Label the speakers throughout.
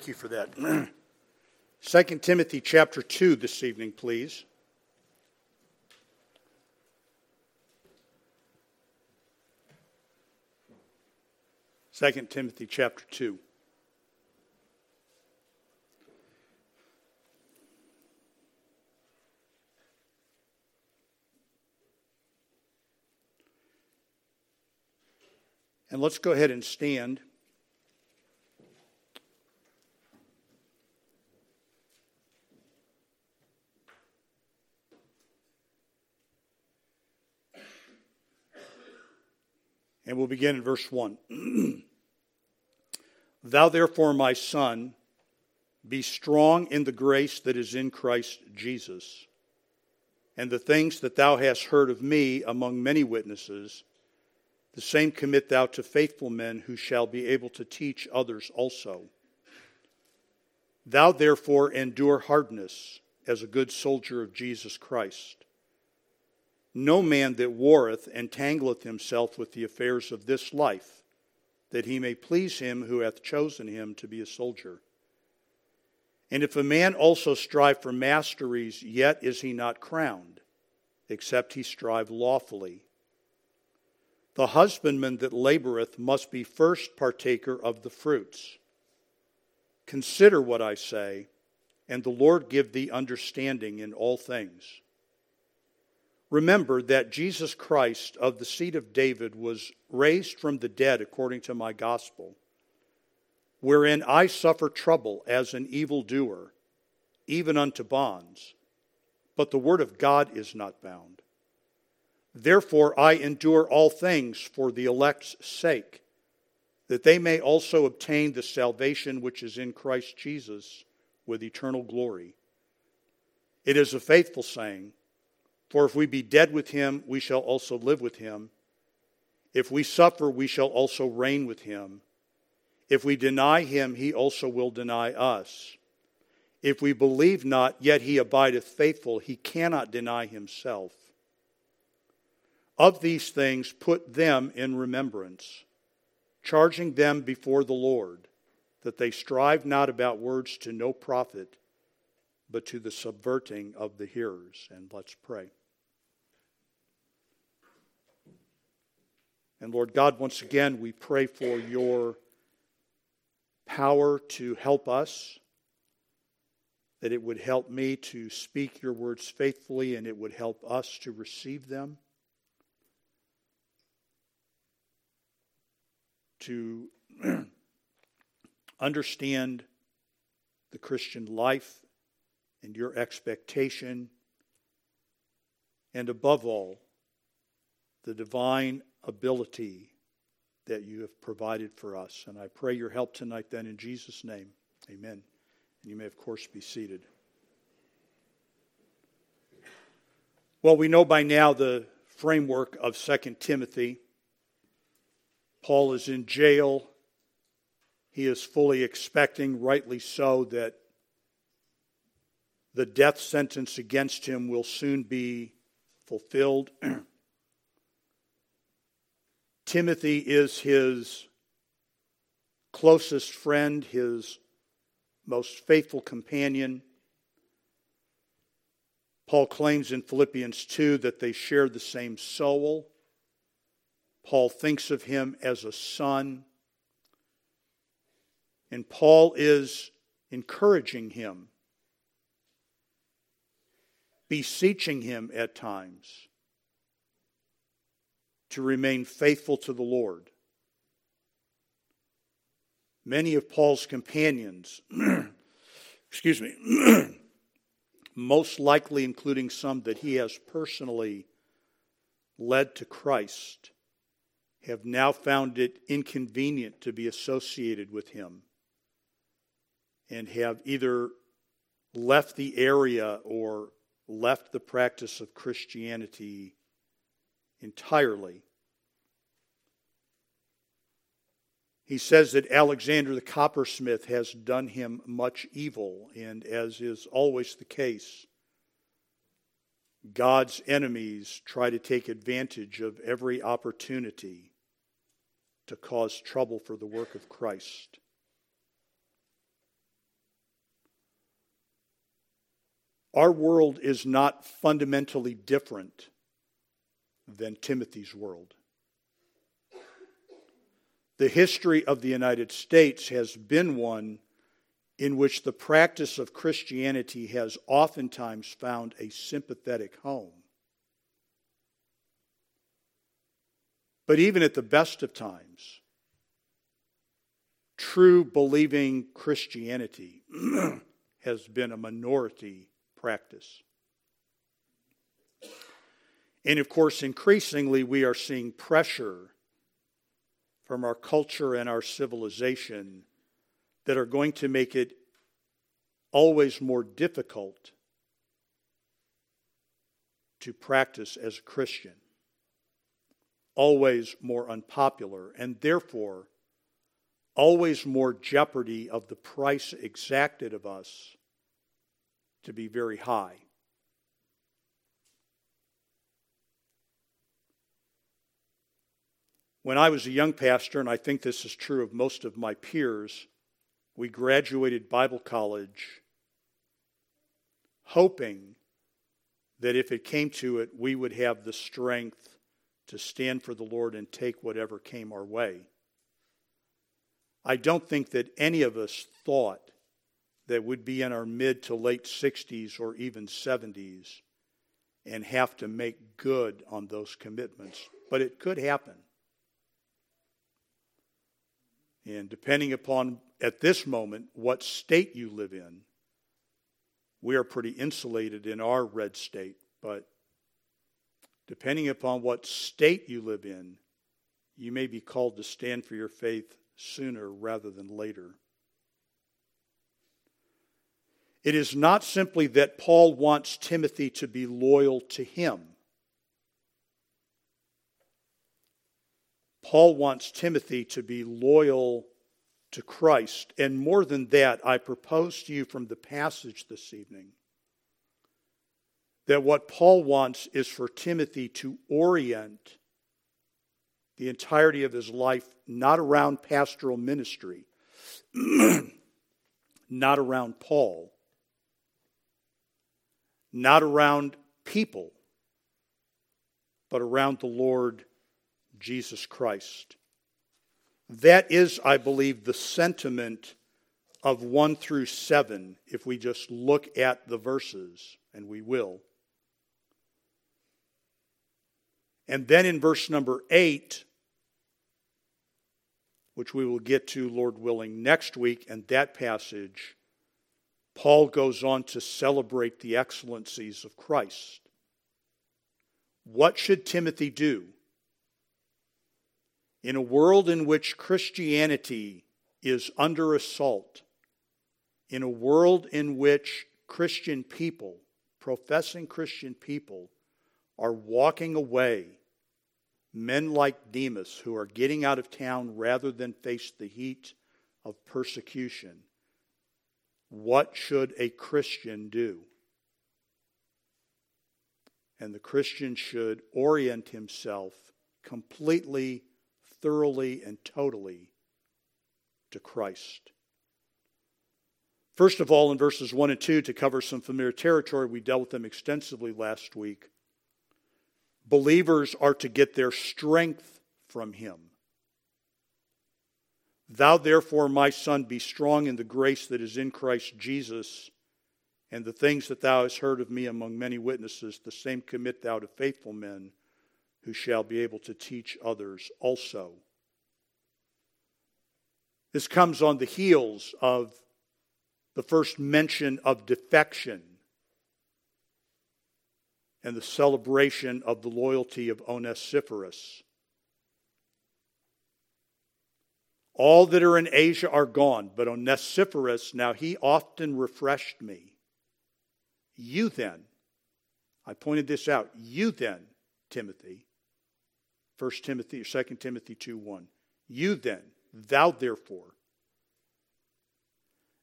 Speaker 1: Thank you for that. 2 Timothy chapter 2 this evening, please. Second Timothy chapter 2. And let's go ahead and stand. And we'll begin in verse 1. Thou therefore, my son, be strong in the grace that is in Christ Jesus. And the things that thou hast heard of me among many witnesses, the same commit thou to faithful men who shall be able to teach others also. Thou therefore endure hardness as a good soldier of Jesus Christ. No man that warreth entangleth himself with the affairs of this life, that he may please him who hath chosen him to be a soldier. And if a man also strive for masteries, yet is he not crowned, except he strive lawfully. The husbandman that laboreth must be first partaker of the fruits. Consider what I say, and the Lord give thee understanding in all things. Remember that Jesus Christ of the seed of David was raised from the dead according to my gospel, wherein I suffer trouble as an evildoer, even unto bonds. But the word of God is not bound. Therefore I endure all things for the elect's sake, that they may also obtain the salvation which is in Christ Jesus with eternal glory. It is a faithful saying for if we be dead with him, we shall also live with him. If we suffer, we shall also reign with him. If we deny him, he also will deny us. If we believe not, yet he abideth faithful, he cannot deny himself. Of these things, put them in remembrance, charging them before the Lord, that they strive not about words to no profit, but to the subverting of the hearers. And let's pray. And Lord God, once again, we pray for your power to help us, that it would help me to speak your words faithfully and it would help us to receive them. To understand the Christian life and your expectation, and above all, the divine ability that you have provided for us. And I pray your help tonight, then, in Jesus' name. Amen. And you may, of course, be seated. Well, we know by now the framework of 2 Timothy. Paul is in jail. He is fully expecting, rightly so, that the death sentence against him will soon be fulfilled. Timothy is his closest friend, his most faithful companion. Paul claims in Philippians 2 that they share the same soul. Paul thinks of him as a son. And Paul is encouraging him, beseeching him at times to remain faithful to the Lord. Many of Paul's companions, excuse me, most likely including some that he has personally led to Christ, have now found it inconvenient to be associated with him and have either left the area or left the practice of Christianity entirely. He says that Alexander the coppersmith has done him much evil, and as is always the case, God's enemies try to take advantage of every opportunity to cause trouble for the work of Christ. Our world is not fundamentally different than Timothy's world. The history of the United States has been one in which the practice of Christianity has oftentimes found a sympathetic home. But even at the best of times, true believing Christianity has been a minority practice. And of course, increasingly, we are seeing pressure from our culture and our civilization that are going to make it always more difficult to practice as a Christian, always more unpopular, and therefore always more jeopardy of the price exacted of us to be very high. When I was a young pastor, and I think this is true of most of my peers, we graduated Bible college hoping that if it came to it, we would have the strength to stand for the Lord and take whatever came our way. I don't think that any of us thought that we'd be in our mid to late 60s or even 70s and have to make good on those commitments. But it could happen. And depending upon, at this moment, what state you live in, we are pretty insulated in our red state. But depending upon what state you live in, you may be called to stand for your faith sooner rather than later. It is not simply that Paul wants Timothy to be loyal to him. Paul wants Timothy to be loyal to Christ. And more than that, I propose to you from the passage this evening that what Paul wants is for Timothy to orient the entirety of his life not around pastoral ministry, not around Paul, not around people, but around the Lord Jesus Christ. That is, I believe, the sentiment of 1 through 7, if we just look at the verses, and we will. And then in verse number 8, which we will get to, Lord willing, next week, and that passage, Paul goes on to celebrate the excellencies of Christ. What should Timothy do? In a world in which Christianity is under assault, in a world in which Christian people, professing Christian people, are walking away, men like Demas who are getting out of town rather than face the heat of persecution, what should a Christian do? And the Christian should orient himself completely thoroughly and totally to Christ. First of all, in verses 1 and 2, to cover some familiar territory, we dealt with them extensively last week. Believers are to get their strength from Him. Thou, therefore, my son, be strong in the grace that is in Christ Jesus, and the things that thou hast heard of me among many witnesses, the same commit thou to faithful men who shall be able to teach others also. This comes on the heels of the first mention of defection and the celebration of the loyalty of Onesiphorus. All that are in Asia are gone, but Onesiphorus, now he often refreshed me. You then, I pointed this out, you then, Timothy, 1 Timothy or 2 Timothy 2 1. You then, thou therefore.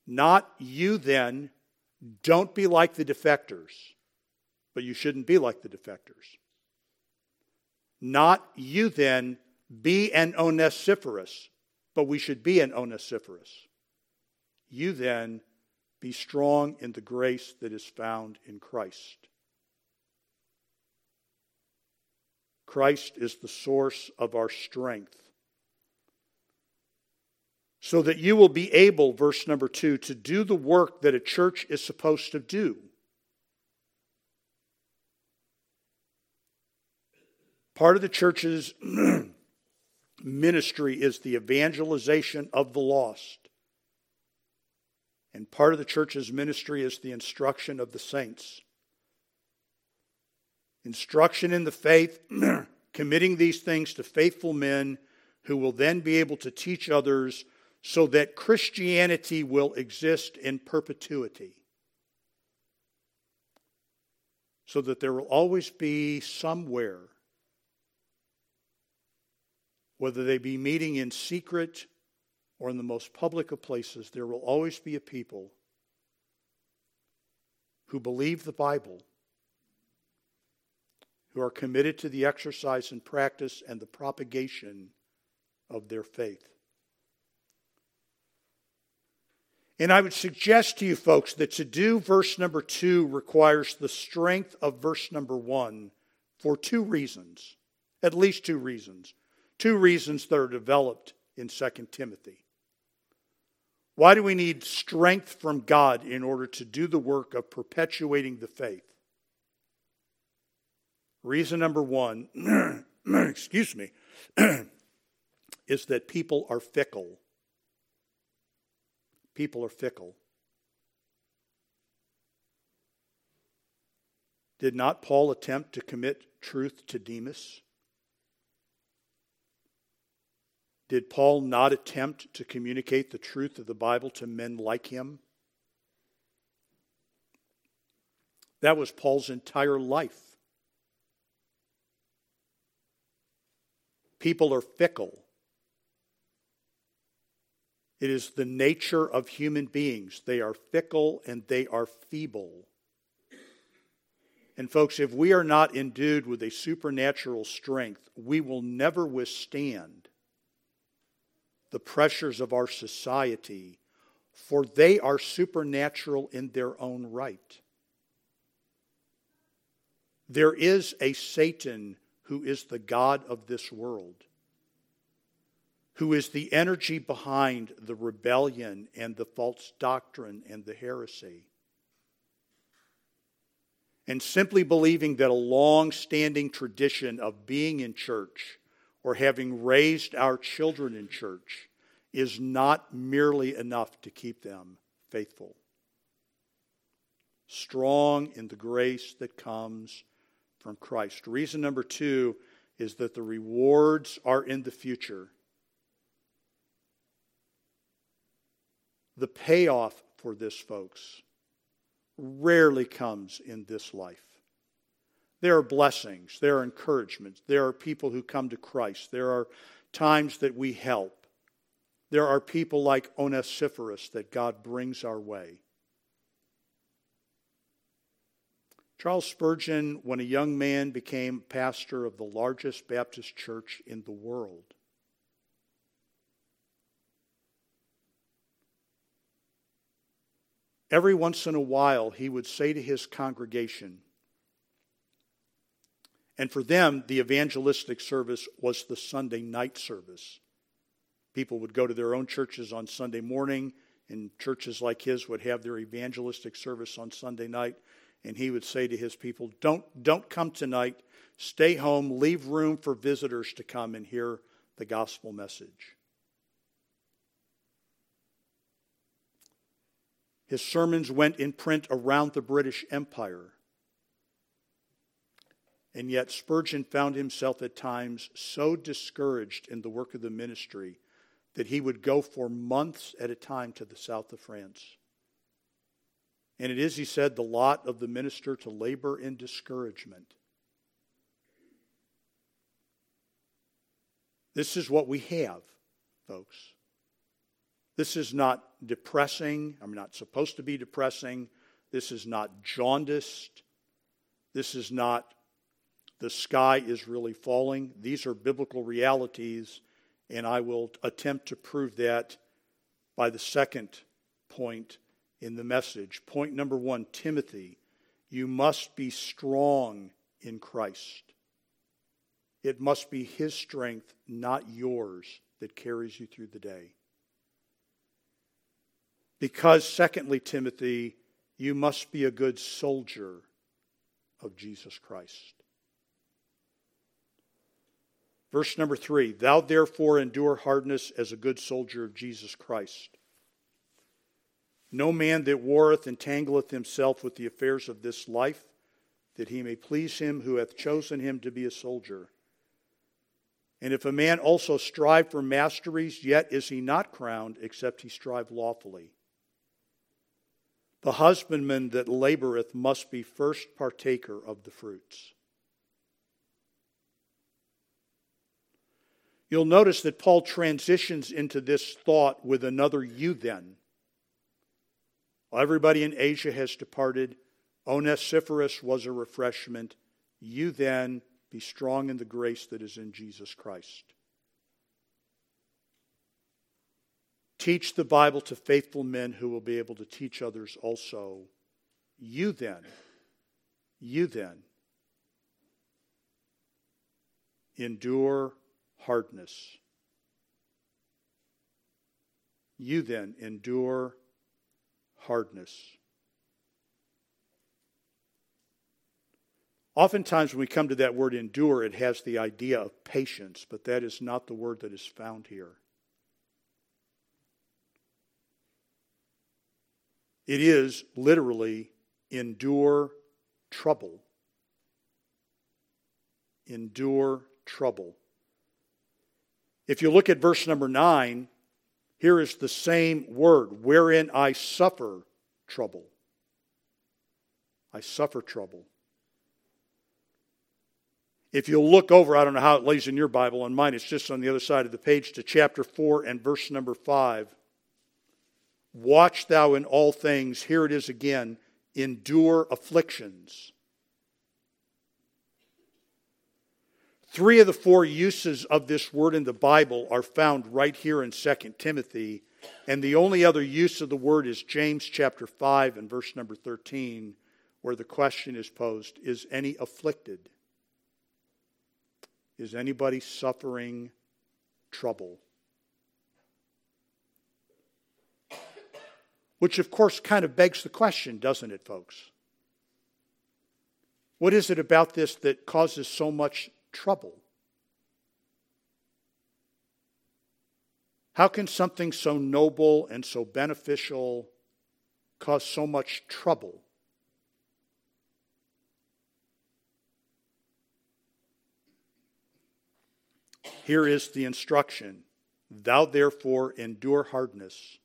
Speaker 1: Not you then, don't be like the defectors, but you shouldn't be like the defectors. Not you then, be an Onesiphorus, but we should be an Onesiphorus. You then, Be strong in the grace that is found in Christ. Christ is the source of our strength. So that you will be able, verse number two, to do the work that a church is supposed to do. Part of the church's ministry is the evangelization of the lost. And part of the church's ministry is the instruction of the saints. Instruction in the faith, committing these things to faithful men who will then be able to teach others so that Christianity will exist in perpetuity. So that there will always be somewhere, whether they be meeting in secret or in the most public of places, there will always be a people who believe the Bible, who are committed to the exercise and practice and the propagation of their faith. And I would suggest to you folks that to do verse number two requires the strength of verse number one for two reasons, at least two reasons. Two reasons that are developed in 2 Timothy. Why do we need strength from God in order to do the work of perpetuating the faith? Reason number one, excuse me, is that people are fickle. People are fickle. Did not Paul attempt to commit truth to Demas? Did Paul not attempt to communicate the truth of the Bible to men like him? That was Paul's entire life. People are fickle. It is the nature of human beings. They are fickle and they are feeble. And, folks, if we are not endued with a supernatural strength, we will never withstand the pressures of our society, for they are supernatural in their own right. There is a Satan who is the God of this world, who is the energy behind the rebellion and the false doctrine and the heresy. And simply believing that a long standing tradition of being in church or having raised our children in church is not merely enough to keep them faithful. Strong in the grace that comes from Christ. Reason number two is that the rewards are in the future. The payoff for this, folks, rarely comes in this life. There are blessings, there are encouragements, there are people who come to Christ, there are times that we help. There are people like Onesiphorus that God brings our way. Charles Spurgeon, when a young man, became pastor of the largest Baptist church in the world. Every once in a while, he would say to his congregation, and for them, the evangelistic service was the Sunday night service. People would go to their own churches on Sunday morning, and churches like his would have their evangelistic service on Sunday night. And he would say to his people, Don't, don't come tonight. Stay home. Leave room for visitors to come and hear the gospel message. His sermons went in print around the British Empire. And yet, Spurgeon found himself at times so discouraged in the work of the ministry that he would go for months at a time to the south of France. And it is, he said, the lot of the minister to labor in discouragement. This is what we have, folks. This is not depressing. I'm not supposed to be depressing. This is not jaundiced. This is not the sky is really falling. These are biblical realities, and I will attempt to prove that by the second point in the message. Point number one Timothy, you must be strong in Christ. It must be His strength, not yours, that carries you through the day. Because, secondly, Timothy, you must be a good soldier of Jesus Christ. Verse number three Thou therefore endure hardness as a good soldier of Jesus Christ. No man that warreth entangleth himself with the affairs of this life, that he may please him who hath chosen him to be a soldier. And if a man also strive for masteries, yet is he not crowned, except he strive lawfully. The husbandman that laboreth must be first partaker of the fruits. You'll notice that Paul transitions into this thought with another you then. Everybody in Asia has departed. Onesiphorus was a refreshment. You then be strong in the grace that is in Jesus Christ. Teach the Bible to faithful men who will be able to teach others also. You then, you then, endure hardness. You then endure hardness. Oftentimes, when we come to that word endure, it has the idea of patience, but that is not the word that is found here. It is literally endure trouble. Endure trouble. If you look at verse number 9, here is the same word, wherein I suffer trouble. I suffer trouble. If you look over, I don't know how it lays in your Bible, on mine it's just on the other side of the page to chapter 4 and verse number 5. Watch thou in all things, here it is again, endure afflictions. Three of the four uses of this word in the Bible are found right here in 2 Timothy, and the only other use of the word is James chapter 5 and verse number 13, where the question is posed Is any afflicted? Is anybody suffering trouble? Which, of course, kind of begs the question, doesn't it, folks? What is it about this that causes so much trouble? How can something so noble and so beneficial cause so much trouble? Here is the instruction Thou therefore endure hardness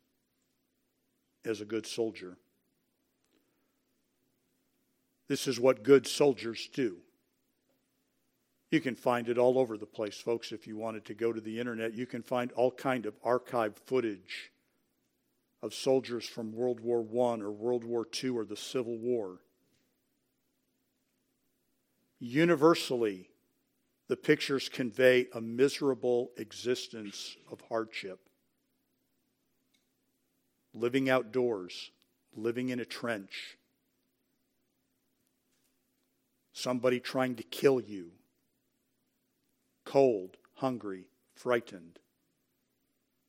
Speaker 1: as a good soldier. This is what good soldiers do. You can find it all over the place, folks. If you wanted to go to the internet, you can find all kind of archived footage of soldiers from World War I or World War II or the Civil War. Universally, the pictures convey a miserable existence of hardship. Living outdoors, living in a trench, somebody trying to kill you cold, hungry, frightened.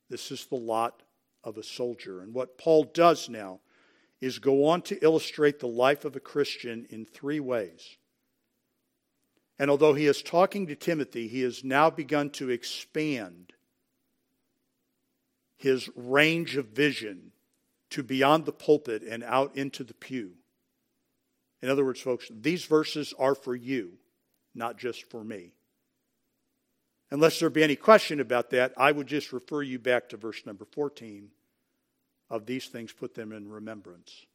Speaker 1: This is the lot of a soldier. And what Paul does now is go on to illustrate the life of a Christian in three ways. And although he is talking to Timothy, he has now begun to expand his range of vision to beyond the pulpit and out into the pew. In other words, folks, these verses are for you, not just for me. Unless there be any question about that, I would just refer you back to verse number 14 of these things, put them in remembrance.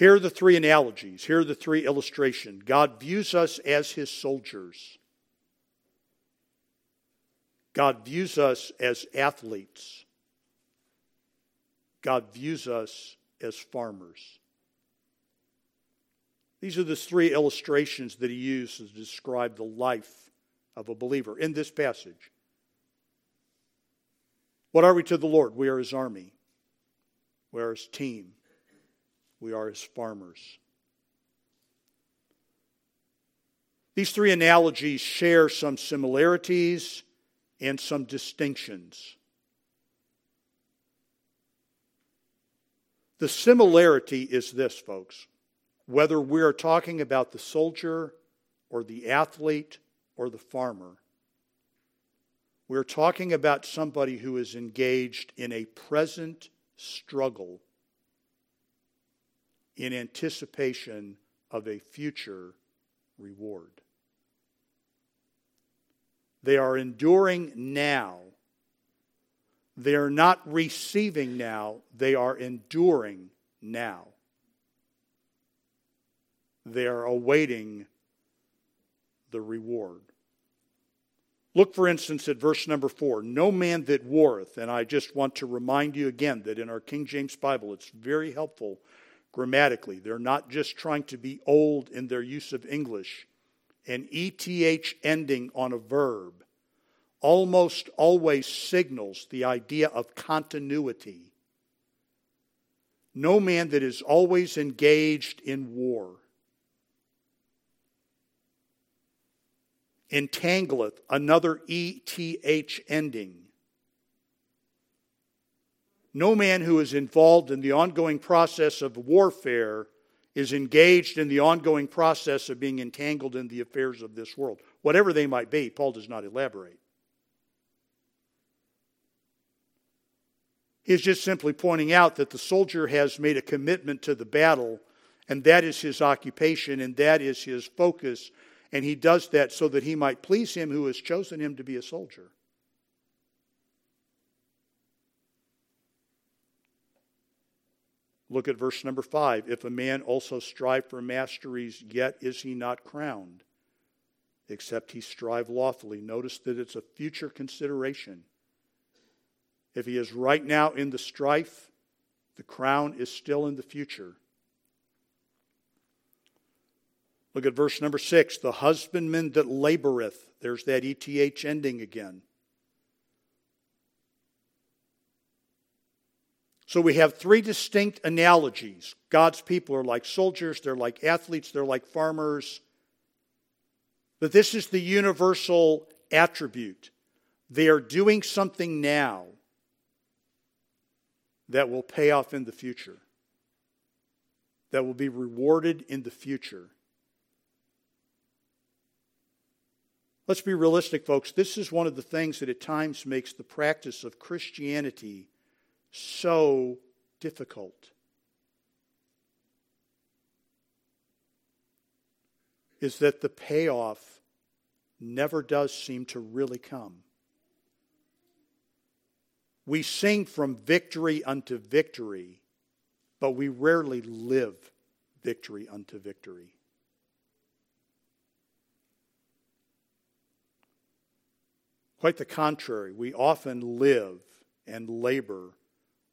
Speaker 1: Here are the three analogies. Here are the three illustrations. God views us as his soldiers. God views us as athletes. God views us as farmers. These are the three illustrations that he uses to describe the life of a believer in this passage. What are we to the Lord? We are his army. We are his team. We are his farmers. These three analogies share some similarities and some distinctions. The similarity is this, folks. Whether we're talking about the soldier or the athlete or the farmer, we're talking about somebody who is engaged in a present struggle in anticipation of a future reward. They are enduring now. They are not receiving now, they are enduring now. They are awaiting the reward. Look, for instance, at verse number four No man that warreth, and I just want to remind you again that in our King James Bible, it's very helpful grammatically. They're not just trying to be old in their use of English. An ETH ending on a verb almost always signals the idea of continuity. No man that is always engaged in war entangleth another ETH ending. No man who is involved in the ongoing process of warfare is engaged in the ongoing process of being entangled in the affairs of this world, whatever they might be. Paul does not elaborate. He's just simply pointing out that the soldier has made a commitment to the battle, and that is his occupation, and that is his focus, and he does that so that he might please him who has chosen him to be a soldier. Look at verse number five. If a man also strive for masteries, yet is he not crowned, except he strive lawfully. Notice that it's a future consideration. If he is right now in the strife, the crown is still in the future. Look at verse number six. The husbandman that laboreth, there's that ETH ending again. So we have three distinct analogies. God's people are like soldiers, they're like athletes, they're like farmers. But this is the universal attribute. They are doing something now that will pay off in the future, that will be rewarded in the future. Let's be realistic, folks. This is one of the things that at times makes the practice of Christianity so difficult. Is that the payoff never does seem to really come. We sing from victory unto victory, but we rarely live victory unto victory. Quite the contrary, we often live and labor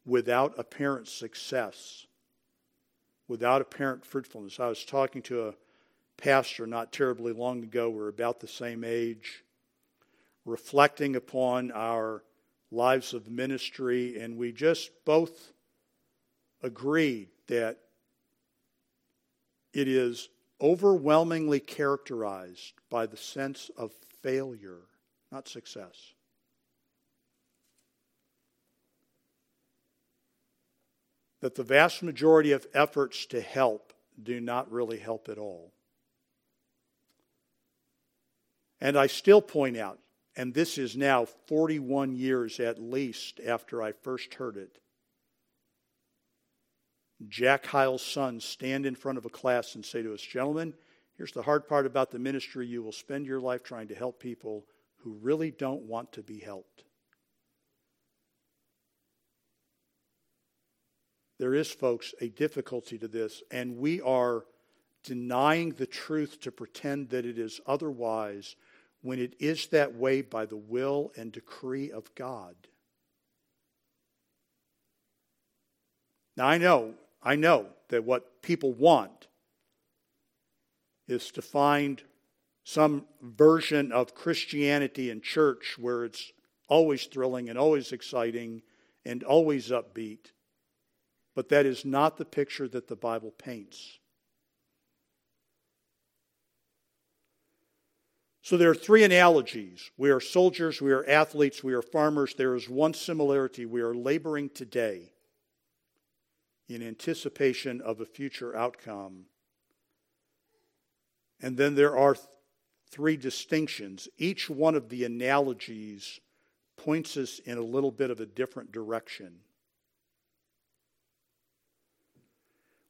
Speaker 1: without apparent success, without apparent fruitfulness. I was talking to a pastor not terribly long ago, we're about the same age, reflecting upon our lives of ministry, and we just both agreed that it is overwhelmingly characterized by the sense of failure, not success. That the vast majority of efforts to help do not really help at all. And I still point out and this is now 41 years at least after I first heard it. Jack Hyles' son stand in front of a class and say to us, Gentlemen, here's the hard part about the ministry. You will spend your life trying to help people who really don't want to be helped. There is, folks, a difficulty to this, and we are denying the truth to pretend that it is otherwise when it is that way by the will and decree of God. Now, I know, I know that what people want is to find some version of Christianity and church where it's always thrilling and always exciting and always upbeat. But that is not the picture that the Bible paints. So there are three analogies. We are soldiers, we are athletes, we are farmers. There is one similarity. We are laboring today in anticipation of a future outcome. And then there are three distinctions. Each one of the analogies points us in a little bit of a different direction.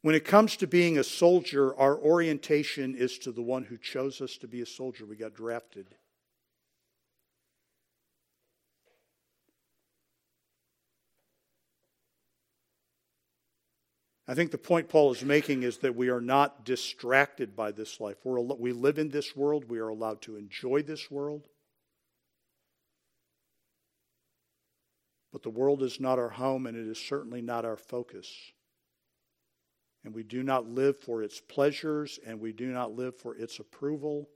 Speaker 1: When it comes to being a soldier, our orientation is to the one who chose us to be a soldier. We got drafted. I think the point Paul is making is that we are not distracted by this life. We're, we live in this world, we are allowed to enjoy this world. But the world is not our home, and it is certainly not our focus and we do not live for its pleasures, and we do not live for its approval.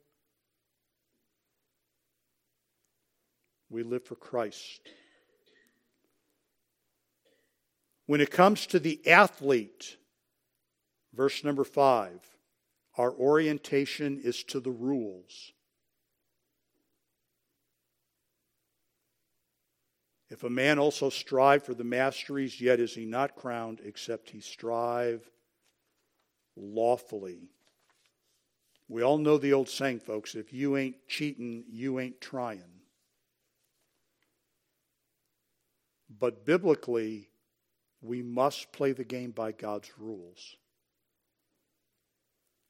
Speaker 1: We live for Christ. When it comes to the athlete, verse number five, our orientation is to the rules. If a man also strive for the masteries, yet is he not crowned, except he strive lawfully. We all know the old saying, folks if you ain't cheating, you ain't trying. But biblically, we must play the game by God's rules.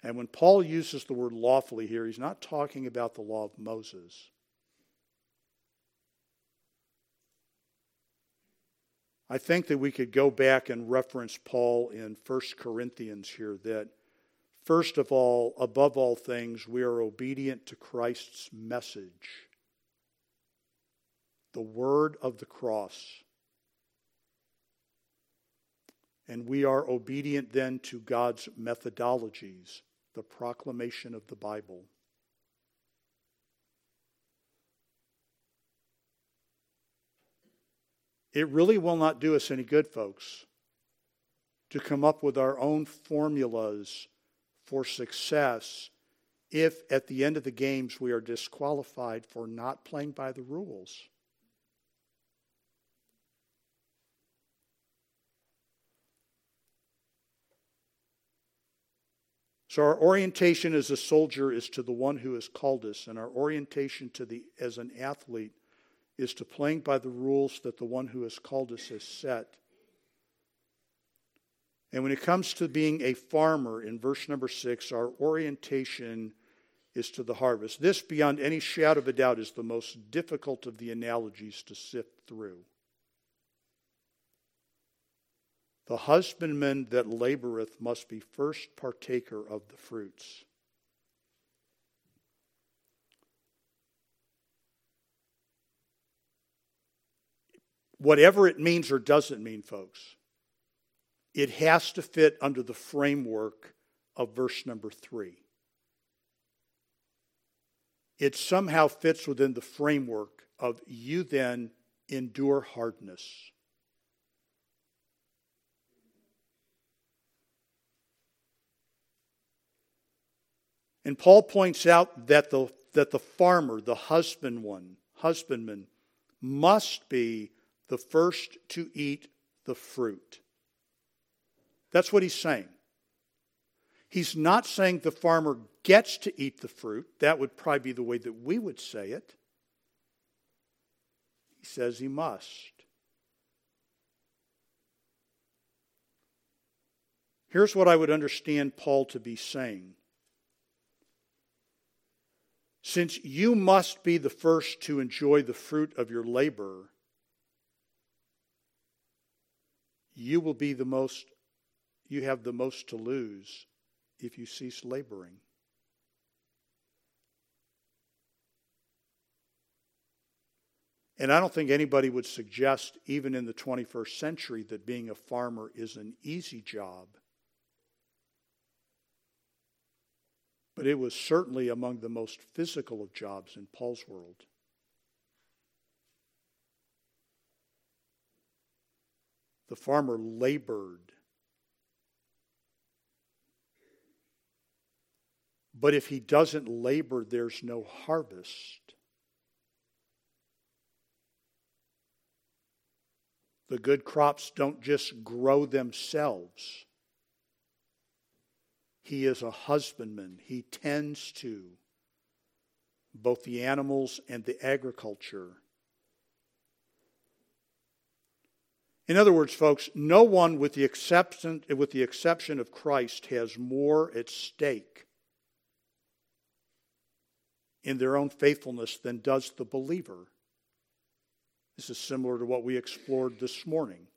Speaker 1: And when Paul uses the word lawfully here, he's not talking about the law of Moses. I think that we could go back and reference Paul in 1 Corinthians here that, first of all, above all things, we are obedient to Christ's message, the word of the cross. And we are obedient then to God's methodologies, the proclamation of the Bible. It really will not do us any good, folks, to come up with our own formulas for success if at the end of the games we are disqualified for not playing by the rules. So our orientation as a soldier is to the one who has called us, and our orientation to the as an athlete is to playing by the rules that the one who has called us has set. And when it comes to being a farmer, in verse number six, our orientation is to the harvest. This, beyond any shadow of a doubt, is the most difficult of the analogies to sift through. The husbandman that laboreth must be first partaker of the fruits. whatever it means or doesn't mean, folks, it has to fit under the framework of verse number three. It somehow fits within the framework of you then endure hardness. And Paul points out that the, that the farmer, the husband one, husbandman, must be the first to eat the fruit. That's what he's saying. He's not saying the farmer gets to eat the fruit. That would probably be the way that we would say it. He says he must. Here's what I would understand Paul to be saying. Since you must be the first to enjoy the fruit of your labor, you will be the most, you have the most to lose if you cease laboring. And I don't think anybody would suggest, even in the 21st century, that being a farmer is an easy job. but it was certainly among the most physical of jobs in Paul's world. The farmer labored. But if he doesn't labor, there's no harvest. The good crops don't just grow themselves. He is a husbandman. He tends to both the animals and the agriculture. In other words, folks, no one with the exception, with the exception of Christ has more at stake in their own faithfulness than does the believer. This is similar to what we explored this morning.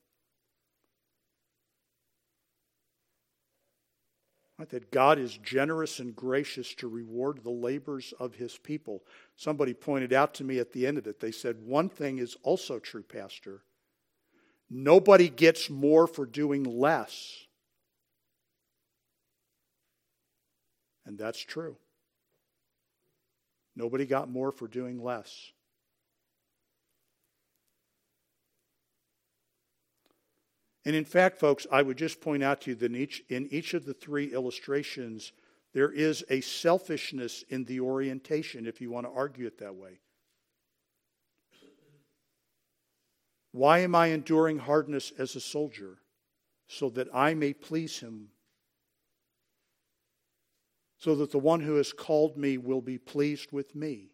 Speaker 1: Right, that God is generous and gracious to reward the labors of his people. Somebody pointed out to me at the end of it, they said, One thing is also true, Pastor. Nobody gets more for doing less. And that's true. Nobody got more for doing less. And in fact, folks, I would just point out to you that in each, in each of the three illustrations, there is a selfishness in the orientation, if you want to argue it that way. Why am I enduring hardness as a soldier? So that I may please him. So that the one who has called me will be pleased with me.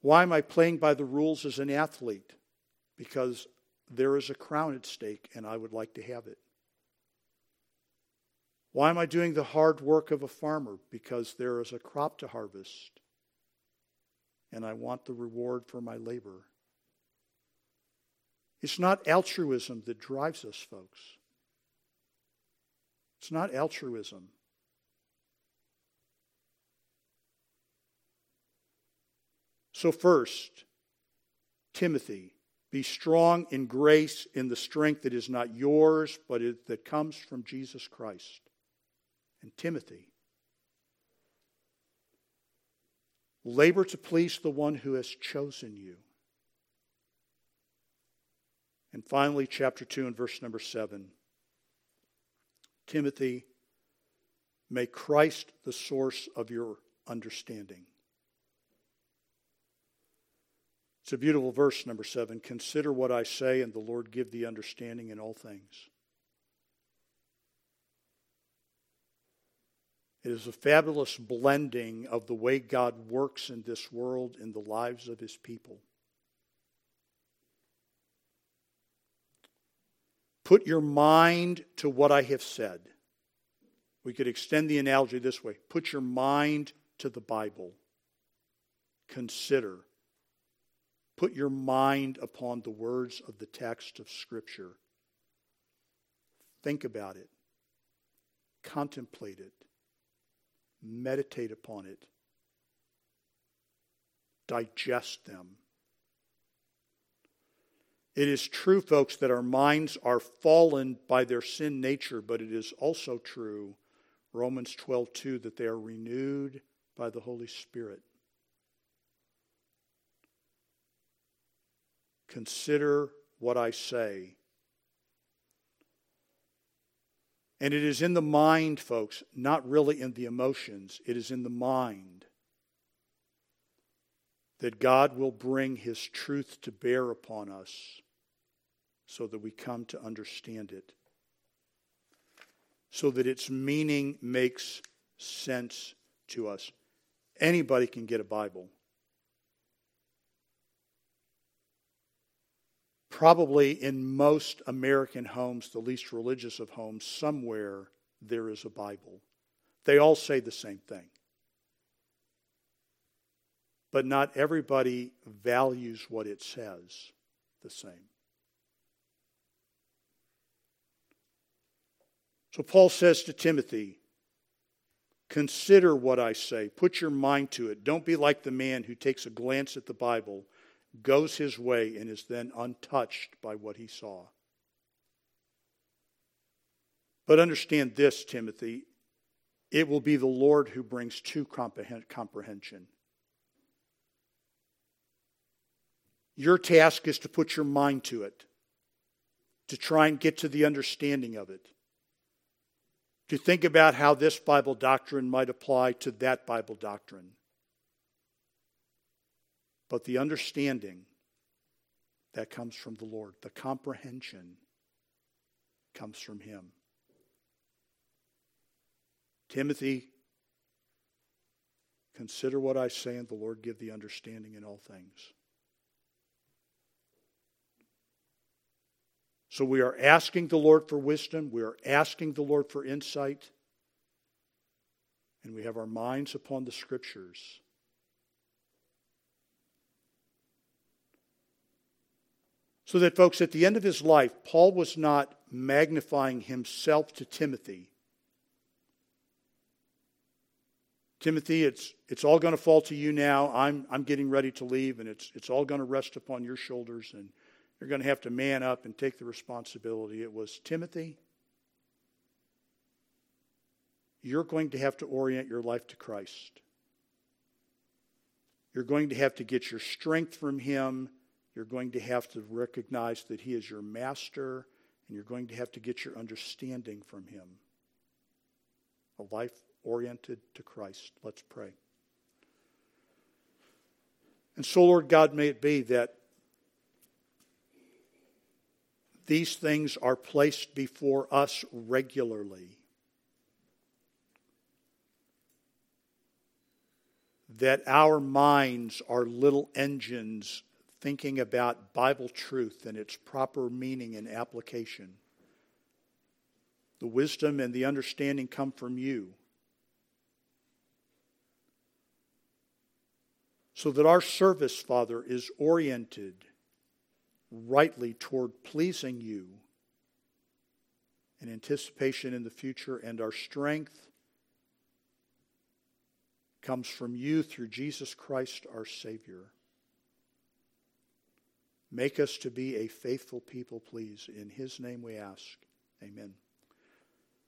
Speaker 1: Why am I playing by the rules as an athlete? Because there is a crown at stake and I would like to have it. Why am I doing the hard work of a farmer? Because there is a crop to harvest and I want the reward for my labor. It's not altruism that drives us, folks. It's not altruism. So, first, Timothy, be strong in grace, in the strength that is not yours, but it, that comes from Jesus Christ. And Timothy, labor to please the one who has chosen you. And finally, chapter 2 and verse number 7. Timothy, may Christ the source of your understanding. It's a beautiful verse, number seven. Consider what I say, and the Lord give thee understanding in all things. It is a fabulous blending of the way God works in this world in the lives of his people. Put your mind to what I have said. We could extend the analogy this way put your mind to the Bible. Consider Put your mind upon the words of the text of Scripture. Think about it. Contemplate it. Meditate upon it. Digest them. It is true, folks, that our minds are fallen by their sin nature, but it is also true, Romans 12, 2, that they are renewed by the Holy Spirit. Consider what I say. And it is in the mind, folks, not really in the emotions. It is in the mind that God will bring His truth to bear upon us so that we come to understand it, so that its meaning makes sense to us. Anybody can get a Bible. Probably in most American homes, the least religious of homes, somewhere there is a Bible. They all say the same thing. But not everybody values what it says the same. So Paul says to Timothy, Consider what I say. Put your mind to it. Don't be like the man who takes a glance at the Bible goes his way and is then untouched by what he saw. But understand this, Timothy it will be the Lord who brings to comprehension. Your task is to put your mind to it, to try and get to the understanding of it, to think about how this Bible doctrine might apply to that Bible doctrine. But the understanding that comes from the Lord, the comprehension comes from Him. Timothy, consider what I say, and the Lord give thee understanding in all things. So we are asking the Lord for wisdom, we are asking the Lord for insight, and we have our minds upon the Scriptures. So that, folks, at the end of his life, Paul was not magnifying himself to Timothy. Timothy, it's, it's all going to fall to you now. I'm, I'm getting ready to leave, and it's, it's all going to rest upon your shoulders, and you're going to have to man up and take the responsibility. It was, Timothy, you're going to have to orient your life to Christ. You're going to have to get your strength from Him you're going to have to recognize that He is your master, and you're going to have to get your understanding from Him. A life oriented to Christ. Let's pray. And so, Lord God, may it be that these things are placed before us regularly. That our minds are little engines thinking about Bible truth and its proper meaning and application. The wisdom and the understanding come from you. So that our service, Father, is oriented rightly toward pleasing you in anticipation in the future, and our strength comes from you through Jesus Christ, our Savior. Make us to be a faithful people, please. In his name we ask. Amen.